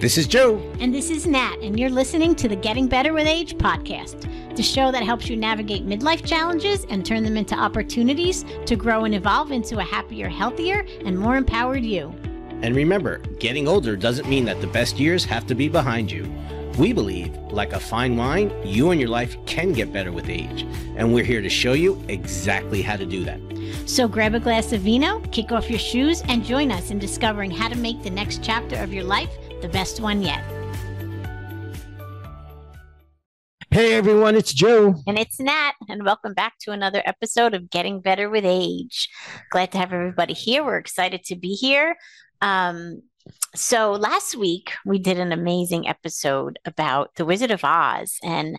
This is Joe. And this is Nat, and you're listening to the Getting Better with Age podcast, the show that helps you navigate midlife challenges and turn them into opportunities to grow and evolve into a happier, healthier, and more empowered you. And remember, getting older doesn't mean that the best years have to be behind you. We believe, like a fine wine, you and your life can get better with age. And we're here to show you exactly how to do that. So grab a glass of vino, kick off your shoes, and join us in discovering how to make the next chapter of your life the best one yet. Hey everyone, it's Joe. And it's Nat, and welcome back to another episode of Getting Better with Age. Glad to have everybody here. We're excited to be here. Um, so last week we did an amazing episode about the Wizard of Oz and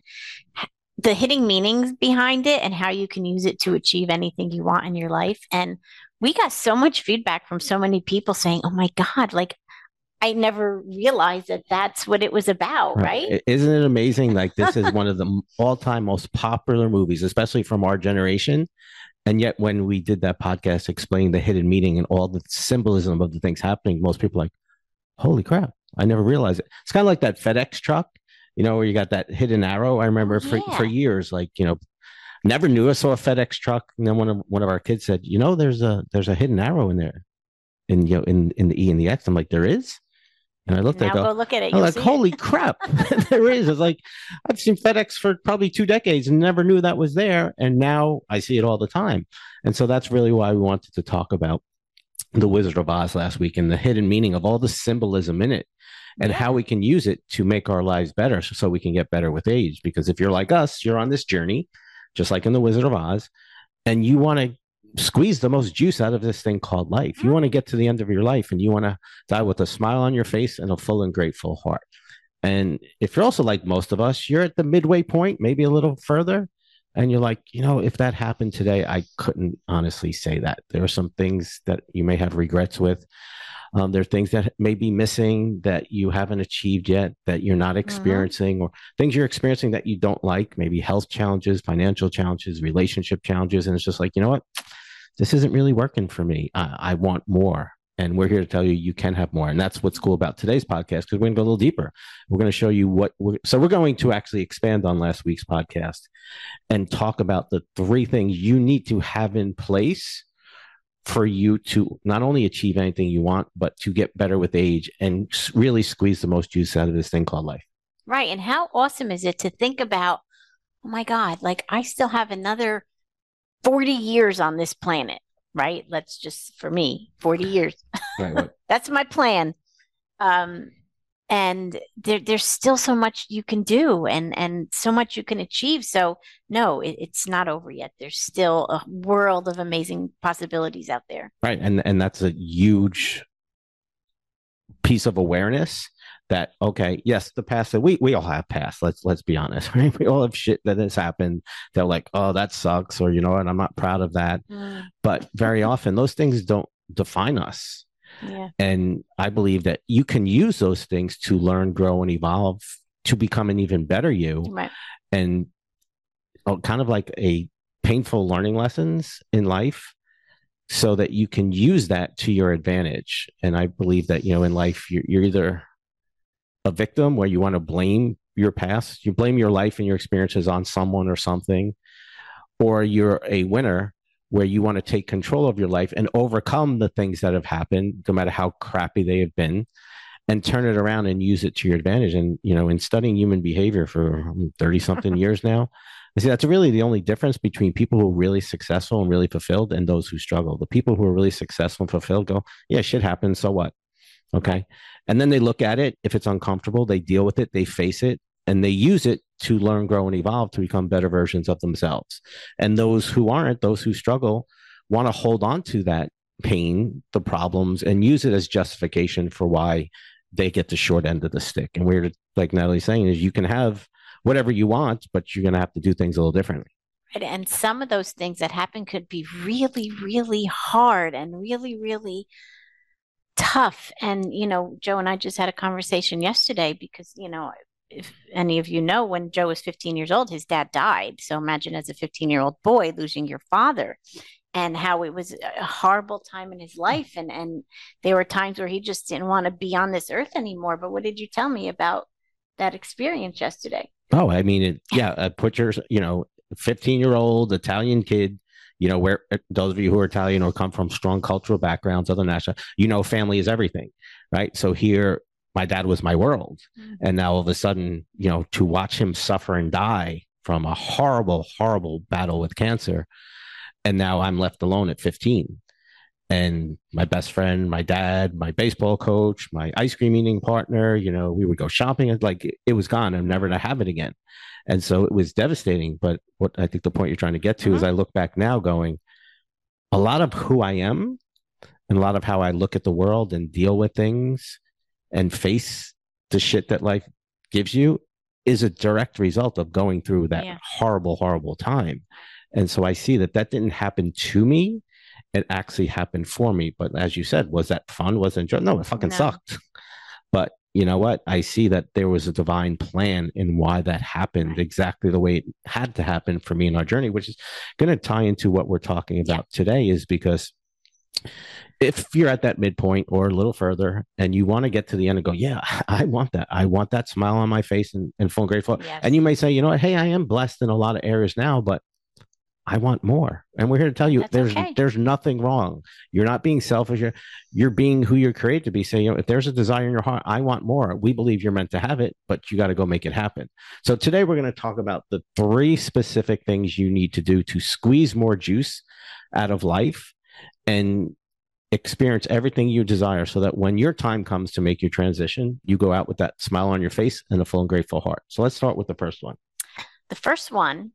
the hidden meanings behind it and how you can use it to achieve anything you want in your life. And we got so much feedback from so many people saying, "Oh my god, like I never realized that that's what it was about, right? right? Isn't it amazing? Like this is one of the all-time most popular movies, especially from our generation. And yet, when we did that podcast explaining the hidden meaning and all the symbolism of the things happening, most people like, "Holy crap! I never realized it." It's kind of like that FedEx truck, you know, where you got that hidden arrow. I remember oh, yeah. for for years, like you know, never knew I saw a FedEx truck, and then one of one of our kids said, "You know, there's a there's a hidden arrow in there." In you know in in the E and the X, I'm like, there is. And I looked at it. Go look at it. I'm like, holy crap, there is. It's like I've seen FedEx for probably two decades and never knew that was there. And now I see it all the time. And so that's really why we wanted to talk about the Wizard of Oz last week and the hidden meaning of all the symbolism in it and yeah. how we can use it to make our lives better so we can get better with age. Because if you're like us, you're on this journey, just like in the Wizard of Oz, and you want to squeeze the most juice out of this thing called life. You want to get to the end of your life and you want to die with a smile on your face and a full and grateful heart. And if you're also like most of us, you're at the midway point, maybe a little further, and you're like, you know, if that happened today, I couldn't honestly say that. There are some things that you may have regrets with. Um, there are things that may be missing that you haven't achieved yet, that you're not mm-hmm. experiencing, mm-hmm. or things you're experiencing that you don't like, maybe health challenges, financial challenges, relationship challenges. And it's just like, you know what? This isn't really working for me. I, I want more. And we're here to tell you you can have more. And that's what's cool about today's podcast because we're going to go a little deeper. We're going to show you what we're, so we're going to actually expand on last week's podcast and talk about the three things you need to have in place for you to not only achieve anything you want, but to get better with age and really squeeze the most juice out of this thing called life. Right. And how awesome is it to think about, oh my God, like I still have another 40 years on this planet, right? Let's just, for me, 40 years. Right, That's my plan. Um, and there, there's still so much you can do and, and so much you can achieve. So, no, it, it's not over yet. There's still a world of amazing possibilities out there. Right. And, and that's a huge piece of awareness that okay, yes, the past that we we all have past. Let's let's be honest, right? We all have shit that has happened. They're like, oh, that sucks, or you know what, I'm not proud of that. Mm. But very often those things don't define us. Yeah. And I believe that you can use those things to learn, grow, and evolve to become an even better you. Right. And oh, kind of like a painful learning lessons in life so that you can use that to your advantage. And I believe that, you know, in life, you're, you're either a victim where you want to blame your past, you blame your life and your experiences on someone or something, or you're a winner where you want to take control of your life and overcome the things that have happened, no matter how crappy they have been, and turn it around and use it to your advantage. And, you know, in studying human behavior for um, 30 something years now, I see that's really the only difference between people who are really successful and really fulfilled and those who struggle. The people who are really successful and fulfilled go, yeah, shit happens. So what? Okay. And then they look at it. If it's uncomfortable, they deal with it, they face it, and they use it to learn, grow, and evolve to become better versions of themselves. And those who aren't, those who struggle, want to hold on to that pain, the problems, and use it as justification for why they get the short end of the stick. And we're like Natalie's saying is you can have whatever you want, but you're going to have to do things a little differently. Right. And some of those things that happen could be really, really hard and really, really tough. And, you know, Joe and I just had a conversation yesterday because, you know, if any of you know, when Joe was 15 years old, his dad died. So imagine as a 15 year old boy losing your father. and how it was a horrible time in his life and and there were times where he just didn't want to be on this earth anymore but what did you tell me about that experience yesterday oh i mean it, yeah uh, put your you know 15 year old italian kid you know where uh, those of you who are italian or come from strong cultural backgrounds other national you know family is everything right so here my dad was my world mm-hmm. and now all of a sudden you know to watch him suffer and die from a horrible horrible battle with cancer and now I'm left alone at 15. And my best friend, my dad, my baseball coach, my ice cream eating partner, you know, we would go shopping. And like it was gone. I'm never to have it again. And so it was devastating. But what I think the point you're trying to get to is mm-hmm. I look back now going, a lot of who I am and a lot of how I look at the world and deal with things and face the shit that life gives you is a direct result of going through that yeah. horrible, horrible time. And so I see that that didn't happen to me. It actually happened for me. But as you said, was that fun? Was it No, it fucking no. sucked. But you know what? I see that there was a divine plan in why that happened exactly the way it had to happen for me in our journey, which is going to tie into what we're talking about yeah. today, is because if you're at that midpoint or a little further and you want to get to the end and go, yeah, I want that. I want that smile on my face and, and full grateful. Yes. And you may say, you know what? Hey, I am blessed in a lot of areas now, but I want more. And we're here to tell you That's there's okay. there's nothing wrong. You're not being selfish. You're, you're being who you're created to be. Saying, you know, if there's a desire in your heart, I want more. We believe you're meant to have it, but you got to go make it happen. So today we're going to talk about the three specific things you need to do to squeeze more juice out of life and experience everything you desire so that when your time comes to make your transition, you go out with that smile on your face and a full and grateful heart. So let's start with the first one. The first one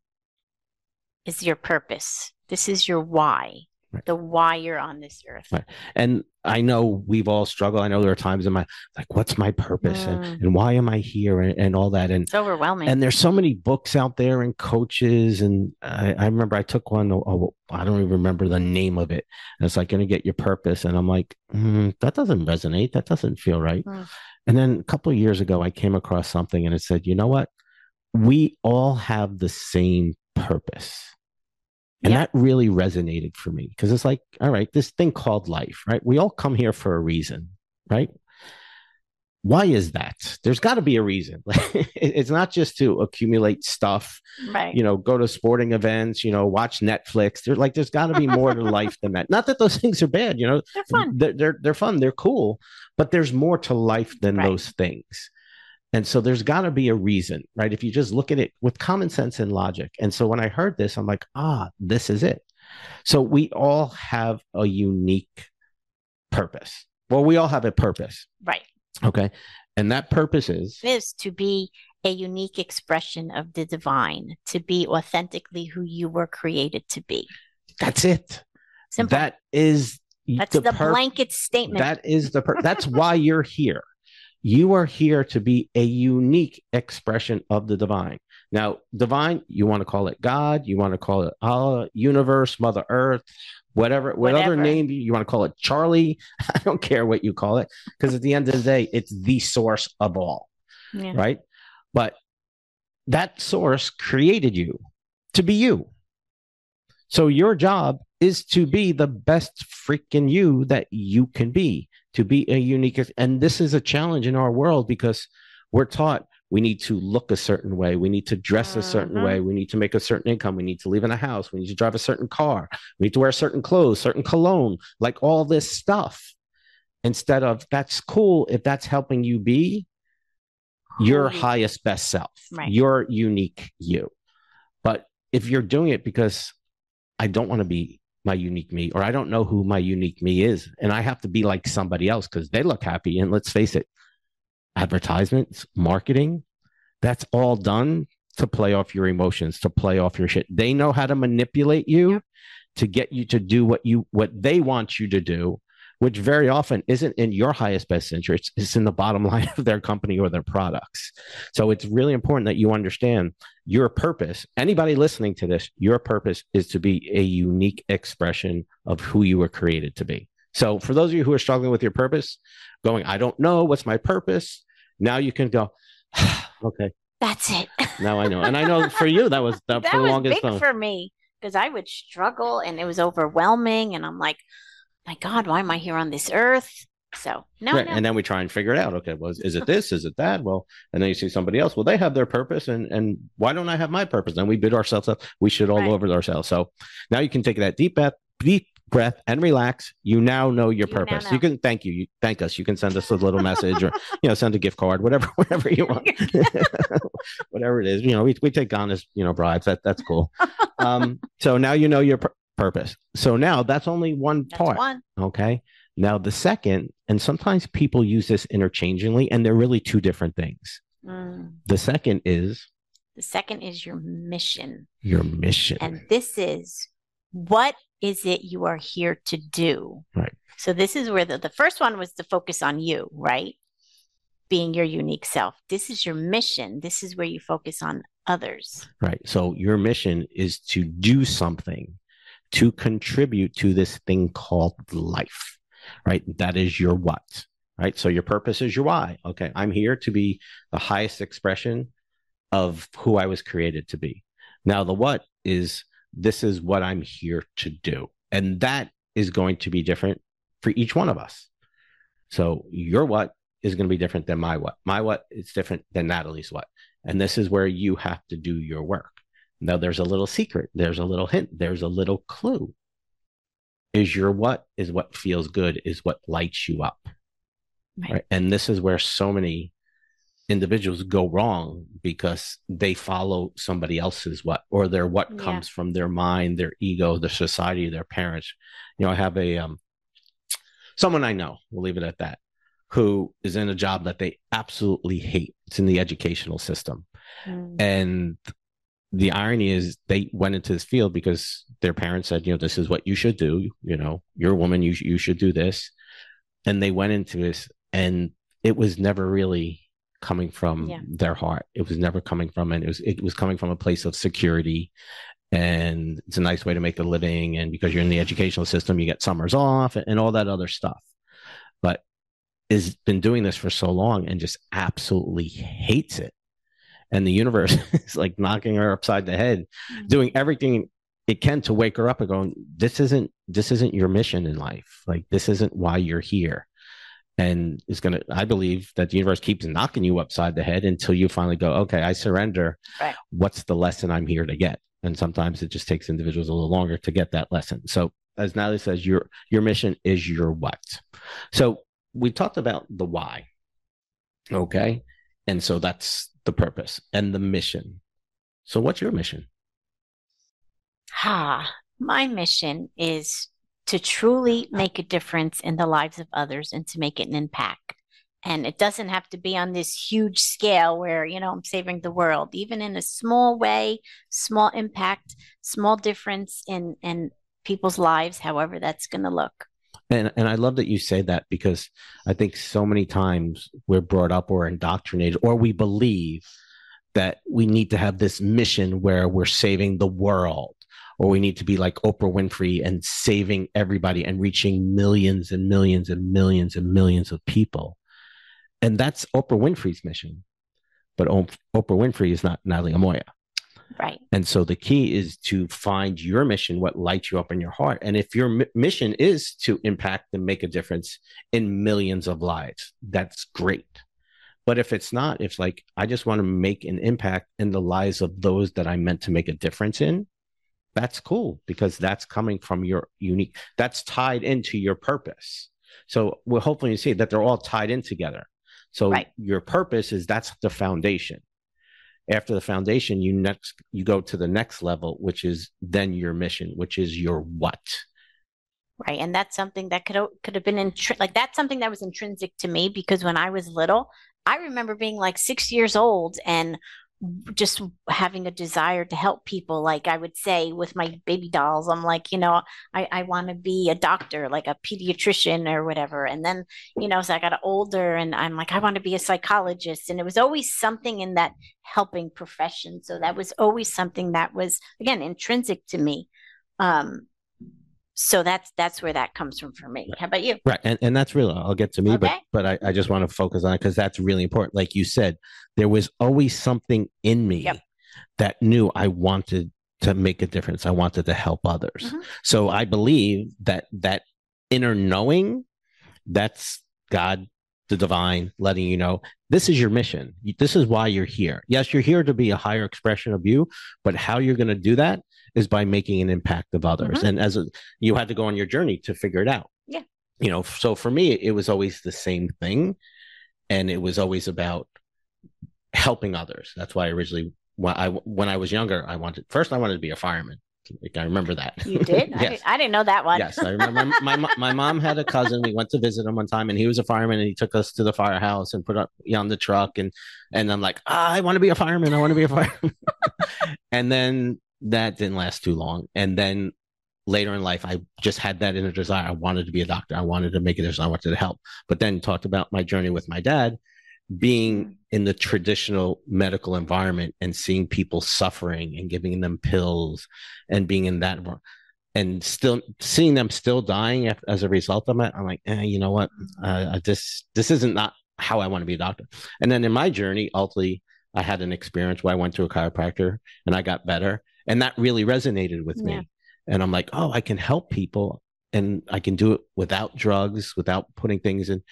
is your purpose. This is your why. Right. The why you're on this earth. Right. And I know we've all struggled. I know there are times in my like, what's my purpose mm. and, and why am I here and, and all that. And it's overwhelming. And there's so many books out there and coaches. And I, I remember I took one, oh, I don't even remember the name of it. And it's like going to get your purpose. And I'm like, mm, that doesn't resonate. That doesn't feel right. Mm. And then a couple of years ago, I came across something and it said, you know what? We all have the same purpose and that really resonated for me because it's like, all right, this thing called life, right? We all come here for a reason, right? Why is that? There's got to be a reason. it's not just to accumulate stuff, right? You know, go to sporting events, you know, watch Netflix. There's like, there's got to be more to life than that. Not that those things are bad, you know, they're fun. They're they're, they're fun. They're cool, but there's more to life than right. those things. And so there's got to be a reason, right? If you just look at it with common sense and logic. And so when I heard this, I'm like, ah, this is it. So we all have a unique purpose. Well, we all have a purpose. Right. Okay. And that purpose is is to be a unique expression of the divine, to be authentically who you were created to be. That's it. Simple. That is that's the, the pur- blanket statement. That is the pur- that's why you're here. You are here to be a unique expression of the divine. Now, divine, you want to call it God, you want to call it Allah, universe, Mother Earth, whatever, whatever, whatever name you, you want to call it, Charlie. I don't care what you call it, because at the end of the day, it's the source of all, yeah. right? But that source created you to be you. So your job is to be the best freaking you that you can be to be a unique and this is a challenge in our world because we're taught we need to look a certain way we need to dress a certain way mm-hmm. we need to make a certain income we need to live in a house we need to drive a certain car we need to wear certain clothes certain cologne like all this stuff instead of that's cool if that's helping you be your highest best self right. your unique you but if you're doing it because i don't want to be my unique me or I don't know who my unique me is. And I have to be like somebody else because they look happy. And let's face it, advertisements, marketing, that's all done to play off your emotions, to play off your shit. They know how to manipulate you to get you to do what you what they want you to do which very often isn't in your highest best interest, it's in the bottom line of their company or their products. So it's really important that you understand your purpose. Anybody listening to this, your purpose is to be a unique expression of who you were created to be. So for those of you who are struggling with your purpose, going, I don't know what's my purpose. Now you can go, okay. That's it. now I know. And I know for you, that was that, that for the was longest big time. for me because I would struggle and it was overwhelming. And I'm like, my God, why am I here on this earth? So no, Right, no. And then we try and figure it out. Okay, well, is it this? Is it that? Well, and then you see somebody else. Well, they have their purpose, and and why don't I have my purpose? And we bid ourselves up. We should all Right. over ourselves. So now you can take that deep breath, deep breath, and relax. You now know your You purpose. know. You can thank you. You thank us. You can send us a little message, or you know, send a gift card, whatever, whatever you want, whatever it is. You know, we we take honest, you know, bribes. That that's cool. Um, so now you know your purpose. So now that's only one That's part. one. Okay. Now, the second, and sometimes people use this interchangeably, and they're really two different things. Mm. The second is The second is your mission. your mission. And this is what is it you are here to do? Right. So this is where the, the first one was to focus on you, right? Being your unique self. This is your mission. This is where you focus on others. right. So, your mission is to do something to contribute to this thing called life, right? That is your what, right? So, your purpose is your why. Okay. I'm here to be the highest expression of who I was created to be. Now, the what is this is what I'm here to do. And that is going to be different for each one of us. So your what is going to be different than my what. My what is different than Natalie's what. And this is where you have to do your work. Now there's a little secret, there's a little hint, there's a little clue. Is your what is what feels good, is what lights you up. Right. And this is where so many individuals go wrong because they follow somebody else's what or their what Yeah. comes from their mind, their ego, their society, their parents. You know, I have a um someone I know, we'll leave it at that, who is in a job that they absolutely hate. It's in the educational system. Mm. And the irony is they went into this field because their parents said, you know, this is what you should do. You know, you're a woman, you, you should do this. And they went into this and it was never really coming from Yeah. their heart. It was never coming from, and it was, it was coming from a place of security. And it's a nice way to make a living. And because you're in the educational system, you get summers off and, and all that other stuff. But has been doing this for so long and just absolutely hates it and the universe is like knocking her upside the head Mm. doing everything it can to wake her up and going this isn't this isn't your mission in life. Like this isn't why you're here. And it's to i believe that the universe keeps knocking you upside the head until you finally go okay i surrender. Right. what's the lesson i'm here to get? And sometimes it just takes individuals a little longer to get that lesson. So as natalie says your your mission is your what. So we talked about the why okay? And so that's the purpose and the mission so what's your mission Ha, my mission is to truly make a difference in the lives of others and to make it an impact. And it doesn't have to be on this huge scale where, you know, I'm saving the world, even in a small way, small impact, small difference in, in people's lives, however that's going to look. And and I love that you say that because I think so many times we're brought up or indoctrinated or we believe that we need to have this mission where we're saving the world or we need to be like Oprah Winfrey and saving everybody and reaching millions and millions and millions and millions of people. And that's Oprah Winfrey's mission. But Oprah Winfrey is not Natalie Amoya. Right. And so the key is to find your mission, what lights you up in your heart. And if your mi- mission is to impact and make a difference in millions of lives, that's great. But if it's not, if like, I just want to make an impact in the lives of those that I'm meant to make a difference in, that's cool because that's coming from your unique, that's tied into your purpose. So we're hoping you see that they're all tied in together. So Right. your purpose is that's the foundation after the foundation you next you go to the next level which is then your mission which is your what Right. And that's something that could could have been intri- like that's something that was intrinsic to me because when I was little, I remember being like 6 years old and just having a desire to help people like I would say with my baby dolls I'm like you know I I want to be a doctor like a pediatrician or whatever. And then you know as I got older and I'm like I want to be a psychologist. And it was always something in that helping profession. So that was always something that was again intrinsic to me. Um so that's that's where that comes from for me how about you right and, and that's real i'll get to me Okay. but but I, I just want to focus on it because that's really important like you said there was always something in me Yep. that knew i wanted to make a difference. I wanted to help others. Mhm. So I believe that that inner knowing, that's God, the divine, letting you know this is your mission. This is why you're here. Yes, you're here to be a higher expression of you, but how you're going to do that is by making an impact of others. Mhm. And as a, you had to go on your journey to figure it out. Yeah. You know, so for me, it was always the same thing. And it was always about helping others. That's why I originally when I when I was younger, I wanted first I wanted to be a fireman. Like, I remember that. You did? I, yes. didn't, I didn't know that one. yes, I remember. My, my my mom had a cousin. We went to visit him one time, and he was a fireman, and he took us to the firehouse and put up on the truck, and and I'm like, ah, I want to be a fireman. I want to be a fireman. and then that didn't last too long, and then later in life, I just had that inner desire. I wanted to be a doctor. I wanted to make a difference. I wanted to help. But then talked about my journey with my dad, being in the traditional medical environment and seeing people suffering and giving them pills and being in that and still seeing them still dying as a result of it i'm like eh, you know what? Uh, this this isn't not how i want to be a doctor. And then in my journey ultimately i had an experience where i went to a chiropractor and i got better and that really resonated with Yeah. me and i'm like oh i can help people and i can do it without drugs without putting things in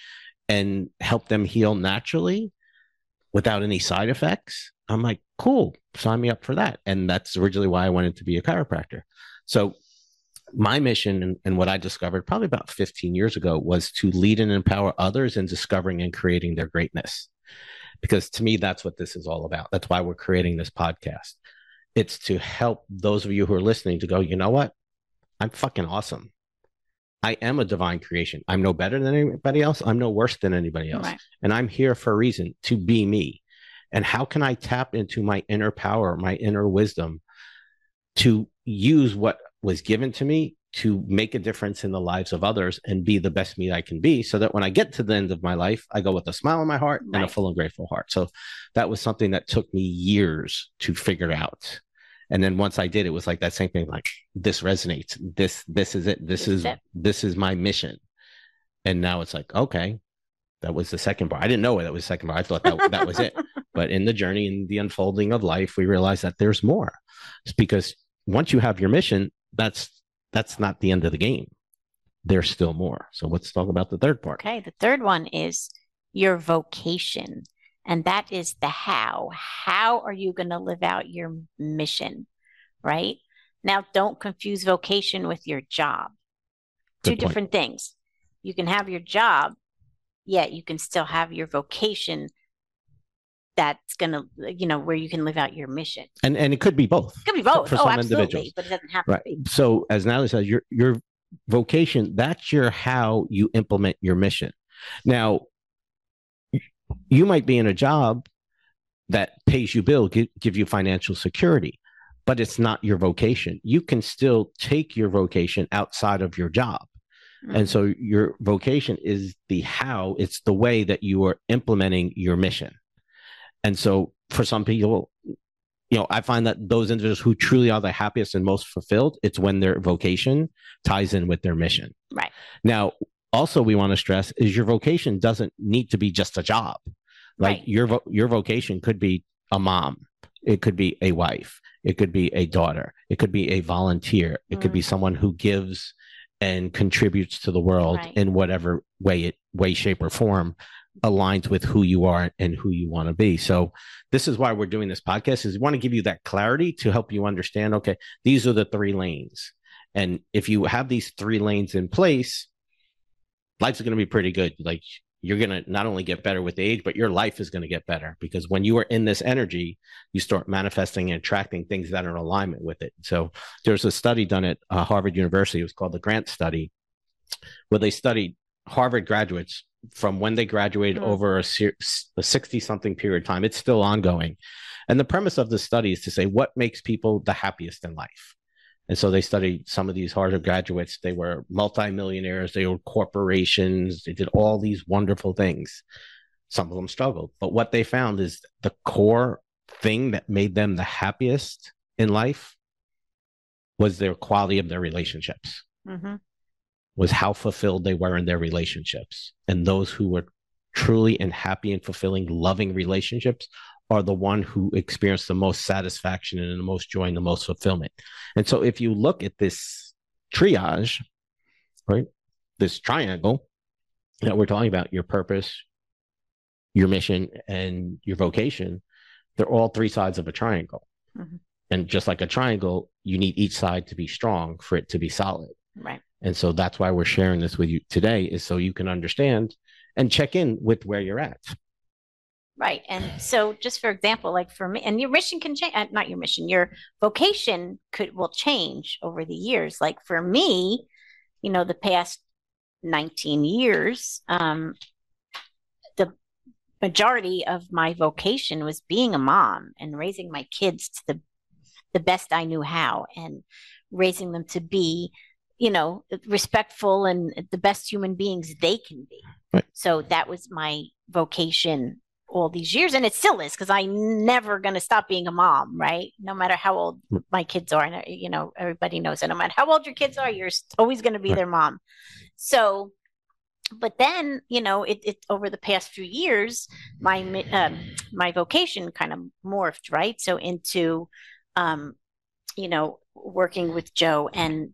and help them heal naturally without any side effects. I'm like, cool, sign me up for that. And that's originally why I wanted to be a chiropractor. So my mission and, and what I discovered probably about 15 years ago was to lead and empower others in discovering and creating their greatness. Because to me, that's what this is all about. That's why we're creating this podcast. It's to help those of you who are listening to go, you know what? I'm fucking awesome. I am a divine creation. I'm no better than anybody else. I'm no worse than anybody else Right. and I'm here for a reason to be me. And how can I tap into my inner power, my inner wisdom to use what was given to me to make a difference in the lives of others and be the best me I can be so that when I get to the end of my life, I go with a smile on my heart and a full and grateful heart. So that was something that took me years to figure out. And then once I did, it was like that same thing, like this resonates. This, this is it. This, is is this is my mission. And now it's like, okay, that was the second part. I didn't know that was the second part. I thought that, that was it. But in the journey, in the unfolding of life, we realize that there's more. It's because once you have your mission, that's that's not the end of the game. There's still more. So let's talk about the third part. Okay, the third one is your vocation. And that is the how. How are you going to live out your mission? Right? Now, don't confuse vocation with your job. Two point. different things. You can have your job, yet you can still have your vocation that's going to, you know, where you can live out your mission. And and it could be both. It could be both. for oh, some absolutely. individuals. But it doesn't have Right. to be. So as Natalie says, your your vocation, that's your how you implement your mission. Now, you might be in a job that pays you bill, give, give you financial security, but it's not your vocation. You can still take your vocation outside of your job. Mm-hmm. And so your vocation is the how, it's the way that you are implementing your mission. And so for some people, you know, I find that those individuals who truly are the happiest and most fulfilled, it's when their vocation ties in with their mission. Right. Now, also we want to stress is your vocation doesn't need to be just a job. Like Right. your vo- your vocation could be a mom, it could be a wife, it could be a daughter, it could be a volunteer, it could be mm-hmm. someone who gives and contributes to the world Right. in whatever way it way shape or form aligns with who you are and who you want to be. So this is why we're doing this podcast is we want to give you that clarity to help you understand okay, these are the three lanes. And if you have these three lanes in place, life's going to be pretty good. Like you're going to not only get better with age, but your life is going to get better because when you are in this energy, you start manifesting and attracting things that are in alignment with it. So there's a study done at uh, Harvard University. It was called the Grant Study, where they studied Harvard graduates from when they graduated Mm. over a 60 something period of time. It's still ongoing. And the premise of the study is to say what makes people the happiest in life. And so they studied some of these Harvard graduates. They were multimillionaires, they were corporations, they did all these wonderful things. Some of them struggled. But what they found is the core thing that made them the happiest in life was their quality of their relationships, hmm was how fulfilled they were in their relationships. And those who were truly and happy and fulfilling, loving relationships are the one who experience the most satisfaction and the most joy and the most fulfillment. And so if you look at this triage, right, this triangle that we're talking about, your purpose, your mission, and your vocation, they're all three sides of a triangle. Mhm. And just like a triangle, you need each side to be strong for it to be solid. Right. And so that's why we're sharing this with you today, is so you can understand and check in with where you're at. Right. And so just for example, like for me, and your mission can change, uh, not your mission, your vocation could will change over the years. Like for me, you know, the past 19 years, um, the majority of my vocation was being a mom and raising my kids to the the best I knew how and raising them to be, you know, respectful and the best human beings they can be. Right. So that was my vocation all these years and it still is because i'm never going to stop being a mom right? No matter how old my kids are and uh, you know everybody knows that no matter how old your kids are you're always going to be Right. their mom. So but then you know it, it over the past few years my um, my vocation kind of morphed right? So into um you know working with joe and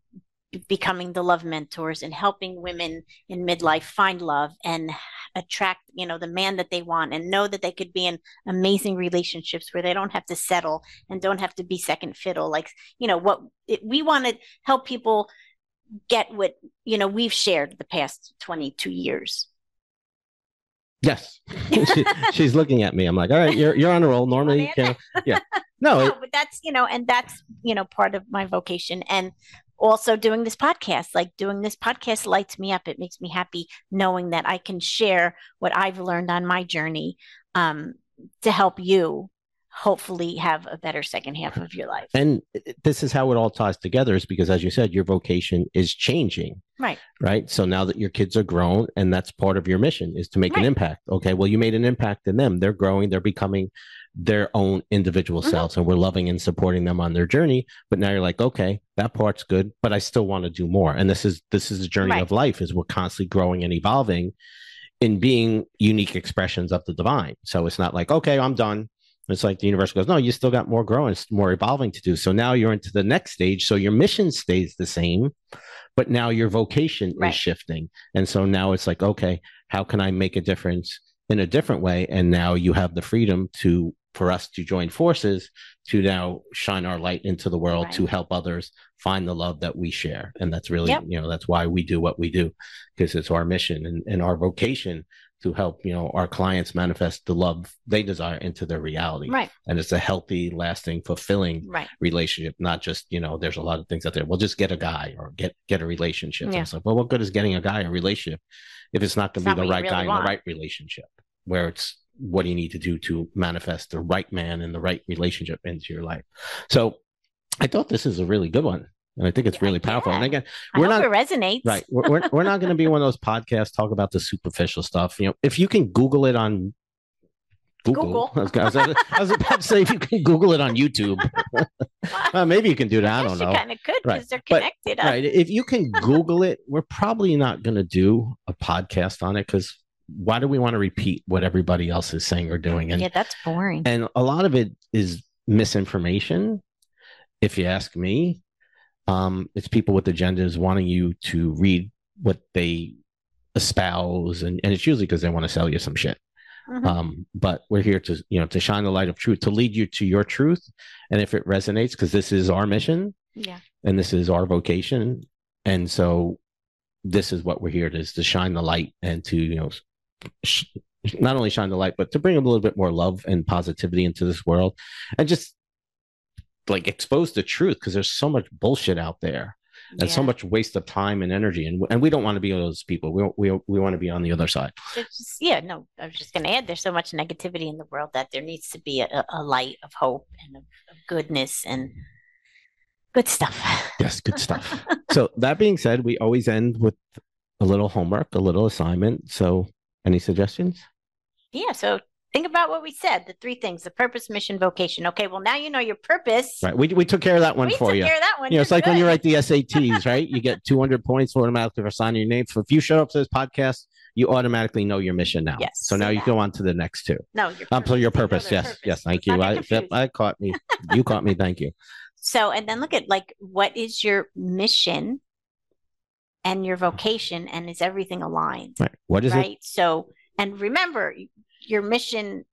becoming the love mentors and helping women in midlife find love and attract you know the man that they want and know that they could be in amazing relationships where they don't have to settle and don't have to be second fiddle like you know what it, we want to help people get what you know we've shared the past 22 years Yes. she, she's looking at me. I'm like, all right, you're you're on a roll. Normally, you know, yeah. No, no, it, but that's you know and that's you know part of my vocation and also doing this podcast like doing this podcast lights me up. It makes me happy knowing that i can share what i've learned on my journey um, to help you hopefully have a better second half of your life. And this is how it all ties together is because as you said your vocation is changing. Right. Right? So now that your kids are grown and that's part of your mission is to make an impact. Okay well you made an impact in them. They're growing. They're becoming their own individual Mhm. selves and we're loving and supporting them on their journey but now you're like okay that part's good but i still want to do more and this is this is the journey Right. of life is we're constantly growing and evolving in being unique expressions of the divine so it's not like okay i'm done it's like the universe goes, no, you still got more growing, more evolving to do. So now you're into the next stage. So your mission stays the same, but now your vocation Right. is shifting. And so now it's like, okay, how can I make a difference in a different way? And now you have the freedom to, for us to join forces to now shine our light into the world Right. to help others find the love that we share. And that's really, Yep. you know, that's why we do what we do because it's our mission and, and our vocation to help, you know, our clients manifest the love they desire into their reality right and it's a healthy, lasting, fulfilling right relationship. Not just you know, there's a lot of things out there. Well, just get a guy or get get a relationship. Yeah. It's like, well, what good is getting a guy a relationship if it's not going to be the right you guy really in the right relationship? Where it's what do you need to do to manifest the right man in the right relationship into your life? So, I thought this is a really good one, and I think it's Yeah, really powerful. And again, We're not- it resonates right, we're we're, we're not going to be one of those podcasts talk about the superficial stuff. You know, if you can Google it on Google. Google. I, was, I was- I was about to say if you can Google it on YouTube. Uh, maybe you can do that. I, guess don't know. kind of could because Right. they're connected huh? Right. If you can Google it, we're probably not going to do a podcast on it because why do we want to repeat what everybody else is saying or doing? And yeah that's boring and a lot of it is misinformation, if you ask me. Um, it's people with agendas wanting you to read what they espouse, and, and it's usually because they want to sell you some shit. Mhm. Um, but we're here to, you know, to shine the light of truth, to lead you to your truth. And if it resonates, because this is our mission, yeah and this is our vocation and so this is what we're here to is to shine the light and to you know sh- not only shine the light but to bring a little bit more love and positivity into this world and just like expose the truth because there's so much bullshit out there and so much waste of time and energy and, and we don't want to be those people. We, we, we want to be on the other side. Just, yeah, no, I was just going to add there's so much negativity in the world that there needs to be a, a light of hope and of, of goodness and good stuff. yes good stuff. So that being said we always end with a little homework a little assignment. So any suggestions? Yeah, so think about what we said the three things the purpose, mission, vocation. Okay, well, now you know your purpose. right we, we took care of that one we for took you care of that one. you know, it's like when you write the SATs, right? You get 200 points automatically for signing your name. So if you show up to this podcast you automatically know your mission now. Yes, So now you that. go on to the next two. No, your Um, so your purpose, yes, purpose. yes, thank you. I, yep. I caught me. You caught me. Thank you. So, and then look at like what is your mission and your vocation, and is everything aligned? Right. What is it? right? So, and remember, your mission,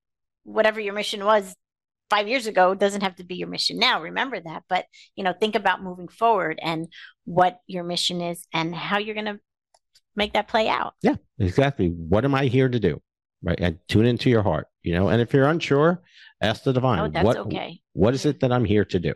whatever your mission was five years ago, doesn't have to be your mission now. Remember that. But, you know, think about moving forward and what your mission is and how you're going to make that play out. Yeah, exactly. What am I here to do? Right. And tune into your heart, you know, and if you're unsure, ask the divine. Oh, that's what, okay. What is it that I'm here to do?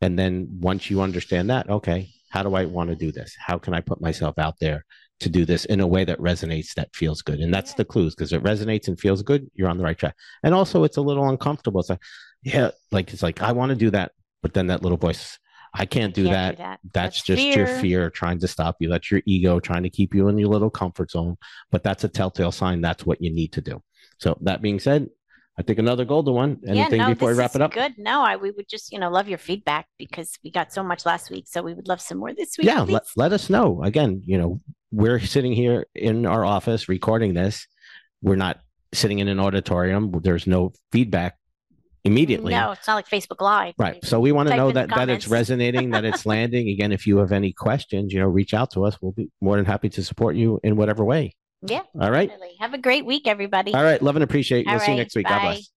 And then once you understand that, okay, how do I want to do this? How can I put myself out there to do this in a way that resonates, that feels good? And that's the clues because it resonates and feels good, you're on the right track. And also, it's a little uncomfortable. It's like, yeah, like it's like, I want to do that. But then that little voice, I can't do Can't that. That's, just fear. your fear trying to stop you. That's your ego trying to keep you in your little comfort zone. But that's a telltale sign. That's what you need to do. So that being said, I think another golden one. Anything yeah, no, before we wrap it up? Good. No, I we would just you know love your feedback because we got so much last week, so we would love some more this week. yeah let, let us know again you know we're sitting here in our office recording this. We're not sitting in an auditorium. There's no feedback immediately. No, it's not like Facebook Live. right. So we want to know that that it's resonating that it's landing. Again if you have any questions you know reach out to us. We'll be more than happy to support you in whatever way. Yeah. all right. Definitely. Have a great week, everybody. all right. Love and appreciate All we'll see you next week. God bye. bless